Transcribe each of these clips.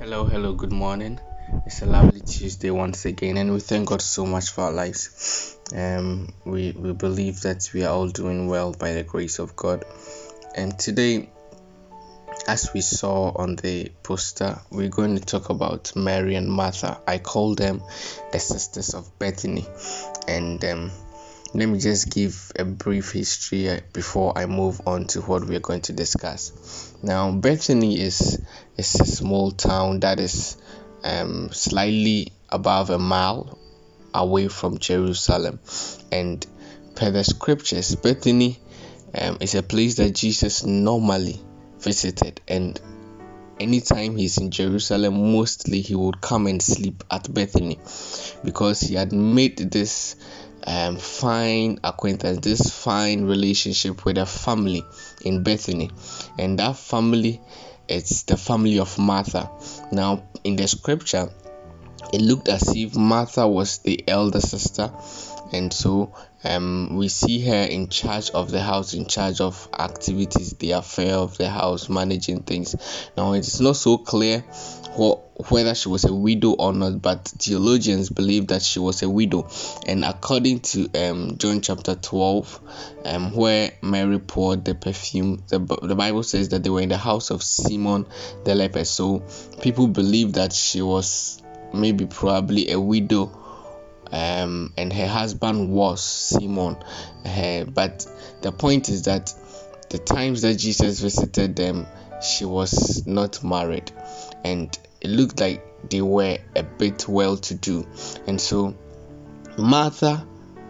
Hello, hello, good morning. It's a lovely Tuesday once again, and we thank God so much for our lives. Um, we we believe that we are all doing well by the grace of God. And today, as we saw on the poster, we're going to talk about Mary and Martha. I call them the sisters of Bethany, and um, let me just give a brief history uh, before I move on to what we are going to discuss. Now, Bethany is, is a small town that is um, slightly above a mile away from Jerusalem, and per the scriptures, Bethany um, is a place that Jesus normally visited, and anytime he's in Jerusalem, mostly he would come and sleep at Bethany because he had made this um, fine acquaintance, this fine relationship with a family in Bethany, and that family it's the family of Martha. Now, in the scripture, it looked as if Martha was the elder sister, and so um, we see her in charge of the house, in charge of activities, the affair of the house, managing things. Now, it is not so clear whether she was a widow or not, but theologians believe that she was a widow. And according to um, John chapter 12, um, where Mary poured the perfume, the, the Bible says that they were in the house of Simon the leper. So people believe that she was maybe probably a widow. Um, and her husband was Simon. Uh, but the point is that the times that Jesus visited them, she was not married and it looked like they were a bit well to do. And so, Martha,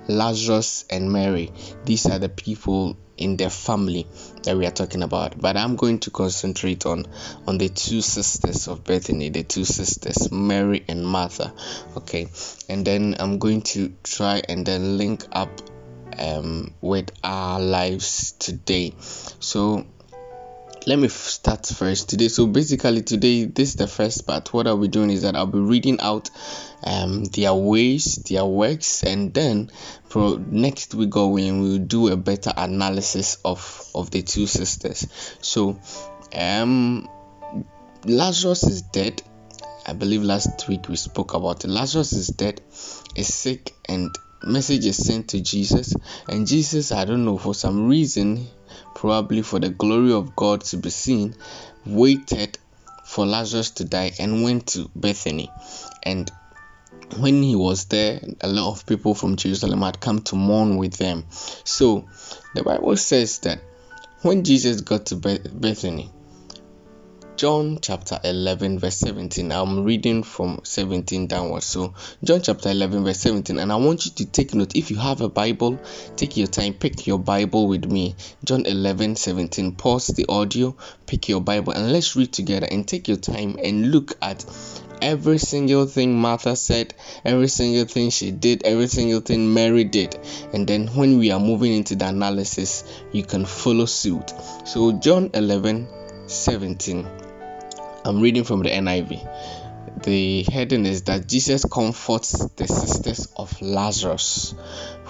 Lazarus, and Mary, these are the people in their family that we are talking about. But i'm going to concentrate on on the two sisters of bethany the two sisters mary and martha okay? And then i'm going to try and then link up um, with our lives today. So let me start first today. So basically today this is the first part. What i'll be doing is that i'll be reading out um their ways their works and then for next week going we'll do a better analysis of of the two sisters. So um lazarus is dead. I believe last week we spoke about it. Lazarus is dead. Is sick and message is sent to jesus and jesus i don't know for some reason probably for the glory of God to be seen, waited for Lazarus to die and went to Bethany. And when he was there, a lot of people from Jerusalem had come to mourn with them. So the Bible says that when Jesus got to Bethany, John chapter 11, verse 17. I'm reading from 17 downwards. So, John chapter 11, verse 17. And I want you to take note. If you have a Bible, take your time, pick your Bible with me. John 11, 17. Pause the audio, pick your Bible, and let's read together and take your time and look at every single thing Martha said, every single thing she did, every single thing Mary did. And then when we are moving into the analysis, you can follow suit. So, John 11, 17. I'm reading from the NIV. The heading is that Jesus comforts the sisters of Lazarus,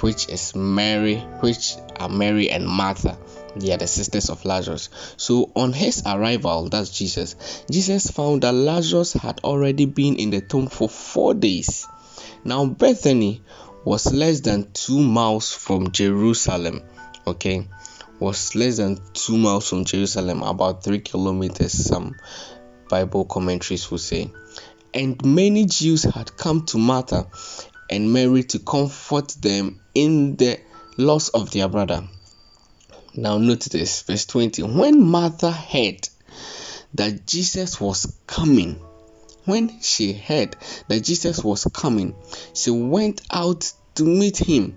which is Mary, which are Mary and Martha. They are the sisters of Lazarus. So on his arrival, that's Jesus, Jesus found that Lazarus had already been in the tomb for four days. Now Bethany was less than two miles from Jerusalem. Okay, was less than two miles from Jerusalem, about three kilometers some Bible commentaries will say. And many Jews had come to Martha and Mary to comfort them in the loss of their brother. Now, note this, verse 20. When Martha heard that Jesus was coming, when she heard that Jesus was coming, she went out to meet him.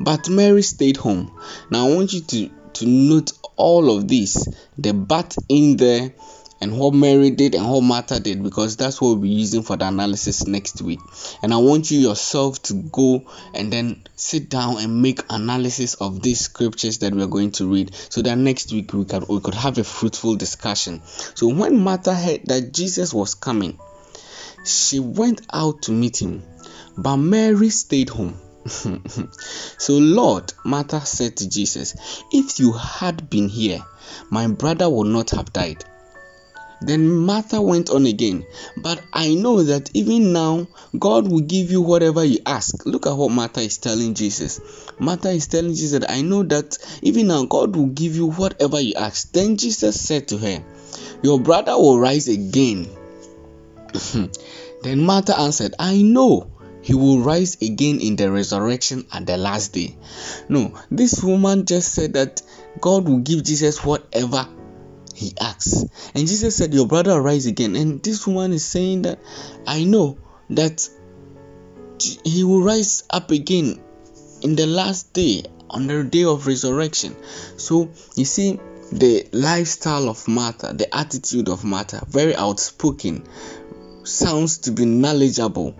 But Mary stayed home. Now, I want you to, to note all of this the but in there and what Mary did and what Martha did because that's what we'll be using for the analysis next week. And I want you yourself to go and then sit down and make analysis of these scriptures that we're going to read so that next week we can we could have a fruitful discussion. So when Martha heard that Jesus was coming, she went out to meet him, but Mary stayed home. so, Lord, Martha said to Jesus, If you had been here, my brother would not have died. Then Martha went on again, But I know that even now God will give you whatever you ask. Look at what Martha is telling Jesus. Martha is telling Jesus that I know that even now God will give you whatever you ask. Then Jesus said to her, Your brother will rise again. then Martha answered, I know he will rise again in the resurrection at the last day. No, this woman just said that God will give Jesus whatever he asks. And Jesus said, Your brother will rise again. And this woman is saying that I know that he will rise up again in the last day, on the day of resurrection. So you see, the lifestyle of Martha, the attitude of Martha, very outspoken, sounds to be knowledgeable.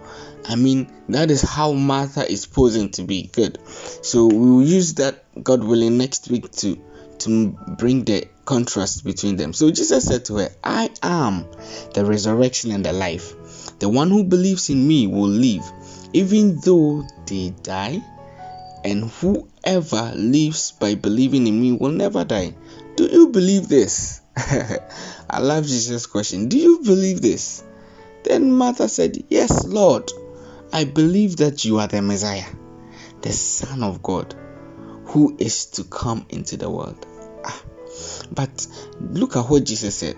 I mean, that is how Martha is posing to be good. So we will use that, God willing, next week to to bring the contrast between them. So Jesus said to her, I am the resurrection and the life. The one who believes in me will live, even though they die, and whoever lives by believing in me will never die. Do you believe this? I love Jesus' question. Do you believe this? Then Martha said, Yes, Lord. I believe that you are the Messiah, the Son of God, who is to come into the world. Ah, but look at what Jesus said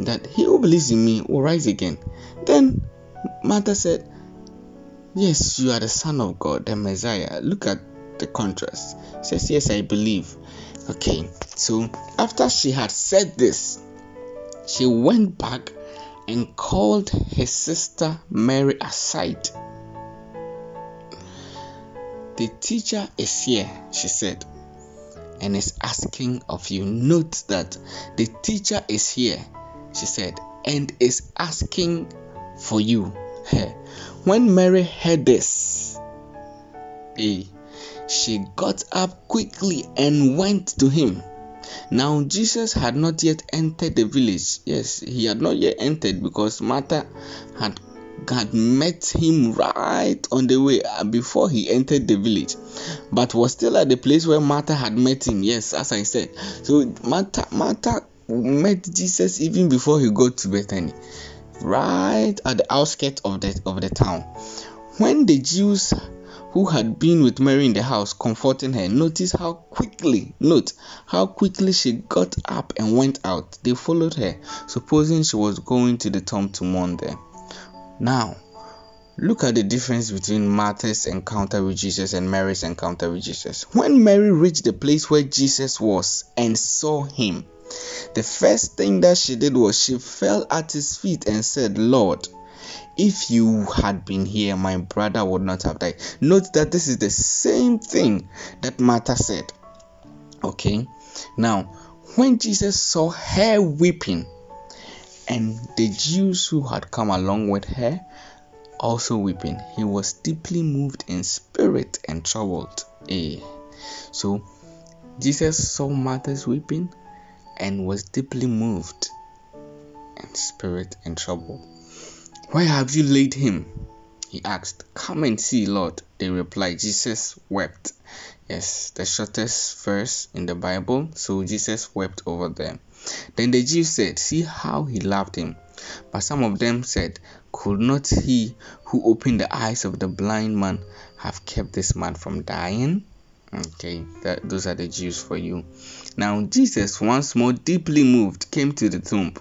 that he who believes in me will rise again. Then Martha said, Yes, you are the Son of God, the Messiah. Look at the contrast. says, Yes, I believe. Okay, so after she had said this, she went back and called her sister Mary aside. The teacher is here, she said, and is asking of you. Note that the teacher is here, she said, and is asking for you. When Mary heard this, she got up quickly and went to him. Now Jesus had not yet entered the village. Yes, he had not yet entered because Martha had had met him right on the way uh, before he entered the village, but was still at the place where Martha had met him. Yes, as I said. So Martha Martha met Jesus even before he got to Bethany right at the outskirts of the of the town. When the Jews who had been with Mary in the house comforting her noticed how quickly note how quickly she got up and went out. They followed her, supposing she was going to the tomb to mourn there. Now, look at the difference between Martha's encounter with Jesus and Mary's encounter with Jesus. When Mary reached the place where Jesus was and saw him, the first thing that she did was she fell at his feet and said, Lord, if you had been here, my brother would not have died. Note that this is the same thing that Martha said. Okay, now when Jesus saw her weeping, and the Jews who had come along with her also weeping, he was deeply moved in spirit and troubled. Eh. So Jesus saw Martha's weeping and was deeply moved in spirit and trouble. Where have you laid him? He asked. Come and see, Lord. They replied, Jesus wept. Yes, the shortest verse in the Bible. So Jesus wept over them. Then the Jews said, See how he loved him. But some of them said, Could not he who opened the eyes of the blind man have kept this man from dying? Okay, that, those are the Jews for you. Now, Jesus, once more deeply moved, came to the tomb.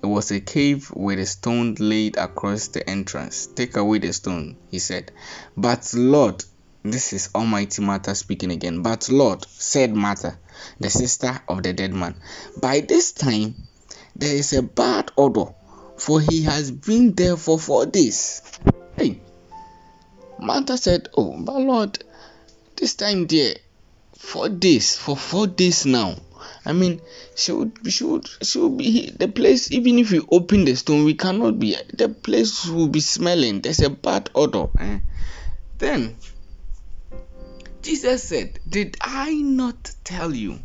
It was a cave with a stone laid across the entrance. Take away the stone, he said. But Lord, this is Almighty Martha speaking again. But Lord, said Martha, the sister of the dead man, by this time there is a bad odor, for he has been there for four days. Hey, Martha said, Oh, but Lord, this time there, four days, for four days now. I mean, she would, she would, she would be the place. Even if we open the stone, we cannot be. The place will be smelling. There's a bad odor. Eh? Then Jesus said, "Did I not tell you?"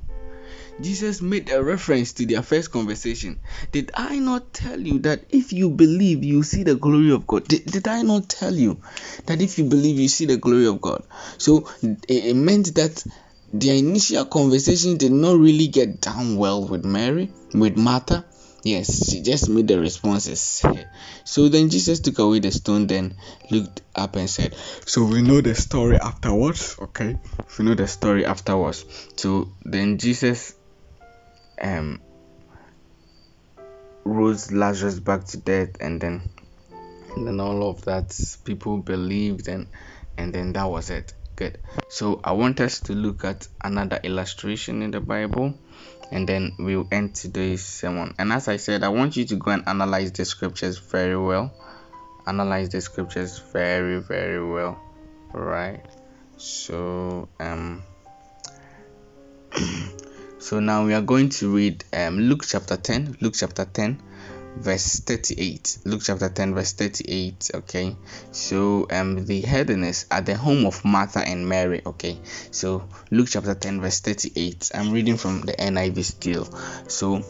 Jesus made a reference to their first conversation. Did I not tell you that if you believe, you see the glory of God? Did, did I not tell you that if you believe, you see the glory of God? So it, it meant that their initial conversation did not really get down well with Mary, with Martha, Yes, she just made the responses. So then Jesus took away the stone, then looked up and said, So we know the story afterwards, okay? We know the story afterwards. So then Jesus um rose Lazarus back to death and then and then all of that people believed and and then that was it. Good. So I want us to look at another illustration in the Bible and then we'll end today's sermon. And as I said, I want you to go and analyze the scriptures very well. Analyze the scriptures very, very well. Right. So um so now we are going to read um Luke chapter 10. Luke chapter 10 verse 38 luke chapter 10 verse 38 okay? So um the heading is at the home of martha and mary okay? So luke chapter 10 verse 38 i'm reading from the niv still so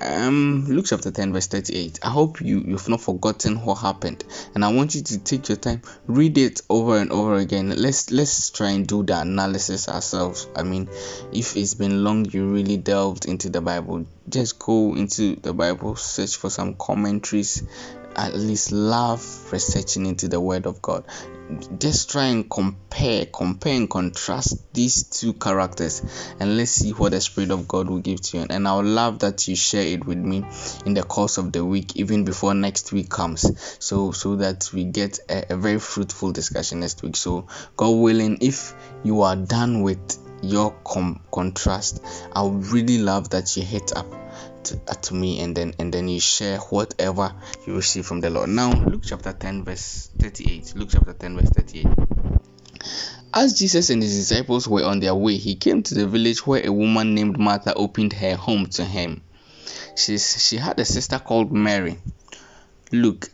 um luke chapter 10 verse 38 i hope you you've not forgotten what happened. And i want you to take your time read it over and over again. Let's let's try and do the analysis ourselves. I mean if it's been long you really delved into the bible just go into the bible search for some commentaries at least love researching into the word of god. Just try and compare compare and contrast these two characters and let's see what the spirit of god will give to you. And i would love that you share it with me in the course of the week even before next week comes so so that we get a, a very fruitful discussion next week. So god willing if you are done with your com- contrast i would really love that you hit up to, uh, to me and then and then you share whatever you receive from the lord. Now luke chapter 10 verse 38 luke chapter 10 verse 38 as jesus and his disciples were on their way he came to the village where a woman named martha opened her home to him. She's, she had a sister called mary. Look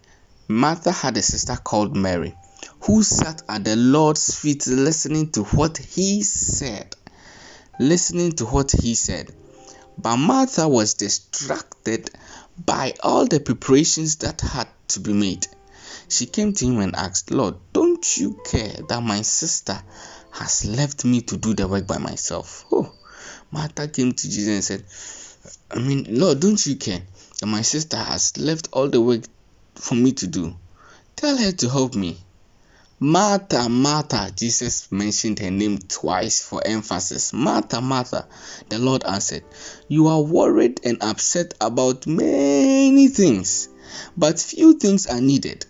martha had a sister called mary who sat at the lord's feet listening to what he said listening to what he said but Martha was distracted by all the preparations that had to be made. She came to him and asked, Lord, don't you care that my sister has left me to do the work by myself? Oh, Martha came to Jesus and said, I mean, Lord, don't you care that my sister has left all the work for me to do? Tell her to help me. Martha, Martha, Jesus mentioned her name twice for emphasis. Martha, Martha, the Lord answered, You are worried and upset about many things, but few things are needed,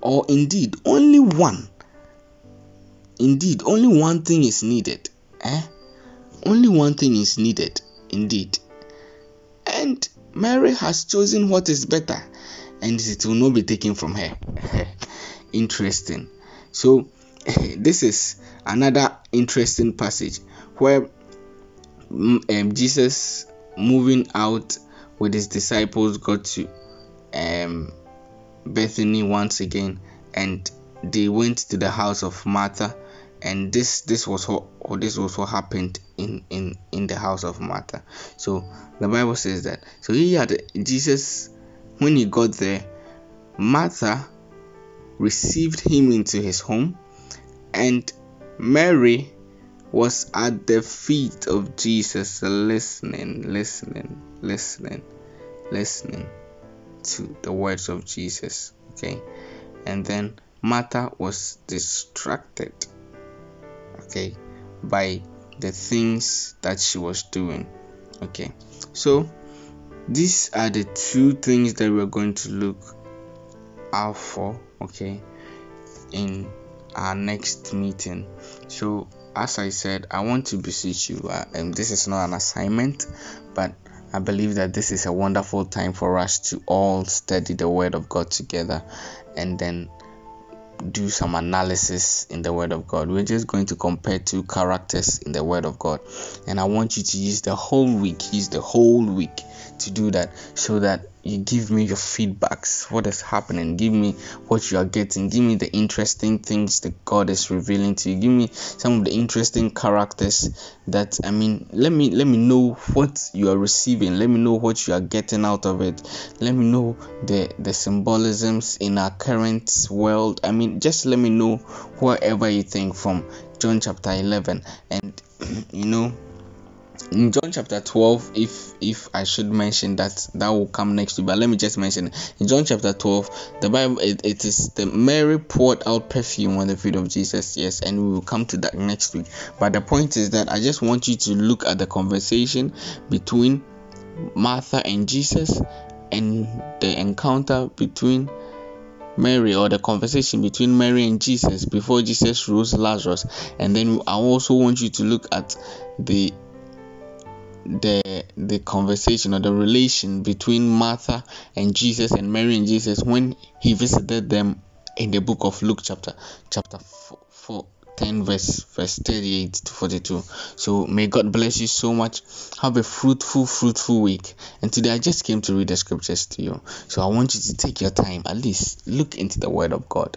or indeed only one. Indeed, only one thing is needed. Eh? Only one thing is needed, indeed. And Mary has chosen what is better, and it will not be taken from her. Interesting. So, this is another interesting passage where mm, um, Jesus, moving out with his disciples, got to um, Bethany once again, and they went to the house of Martha, and this this was what this was what happened in in in the house of Martha. So the Bible says that. So he had Jesus when he got there, Martha received him into his home, and Mary was at the feet of Jesus, listening, listening, listening, listening to the words of Jesus. Okay, and then Martha was distracted, okay, by the things that she was doing. Okay, so these are the two things that we're going to look out for okay in our next meeting. So as i said i want to beseech you uh, and this is not an assignment but i believe that this is a wonderful time for us to all study the word of god together and then do some analysis in the word of god. We're just going to compare two characters in the word of god. And i want you to use the whole week use the whole week to do that so that you give me your feedbacks what is happening give me what you are getting give me the interesting things that god is revealing to you give me some of the interesting characters that i mean let me let me know what you are receiving let me know what you are getting out of it let me know the the symbolisms in our current world i mean just let me know whatever you think from john chapter 11 and you know in John chapter 12, if if I should mention that, that will come next week. But let me just mention in John chapter 12, the Bible it, it is the Mary poured out perfume on the feet of Jesus. Yes, and we will come to that next week. But the point is that I just want you to look at the conversation between Martha and Jesus and the encounter between Mary or the conversation between Mary and Jesus before Jesus rose Lazarus. And then I also want you to look at the the the conversation or the relation between Martha and Jesus and Mary and Jesus when he visited them in the book of Luke chapter chapter 4, 4 10 verse verse 38 to 42 so may god bless you so much. Have a fruitful fruitful week. And today i just came to read the scriptures to you. So i want you to take your time. At least look into the word of god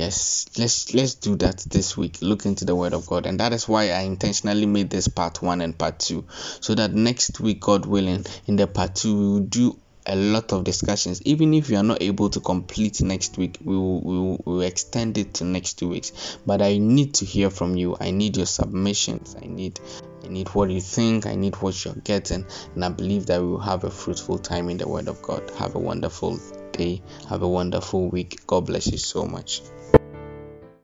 yes let's let's do that this week. Look into the word of god. And that is why i intentionally made this part one and part two so that next week god willing in the part two we will do a lot of discussions. Even if you are not able to complete next week we will, we will, we will extend it to next two weeks. But i need to hear from you. I need your submissions. I need i need what you think. I need what you're getting. And i believe that we will have a fruitful time in the word of god. Have a wonderful day. Have a wonderful week. God bless you so much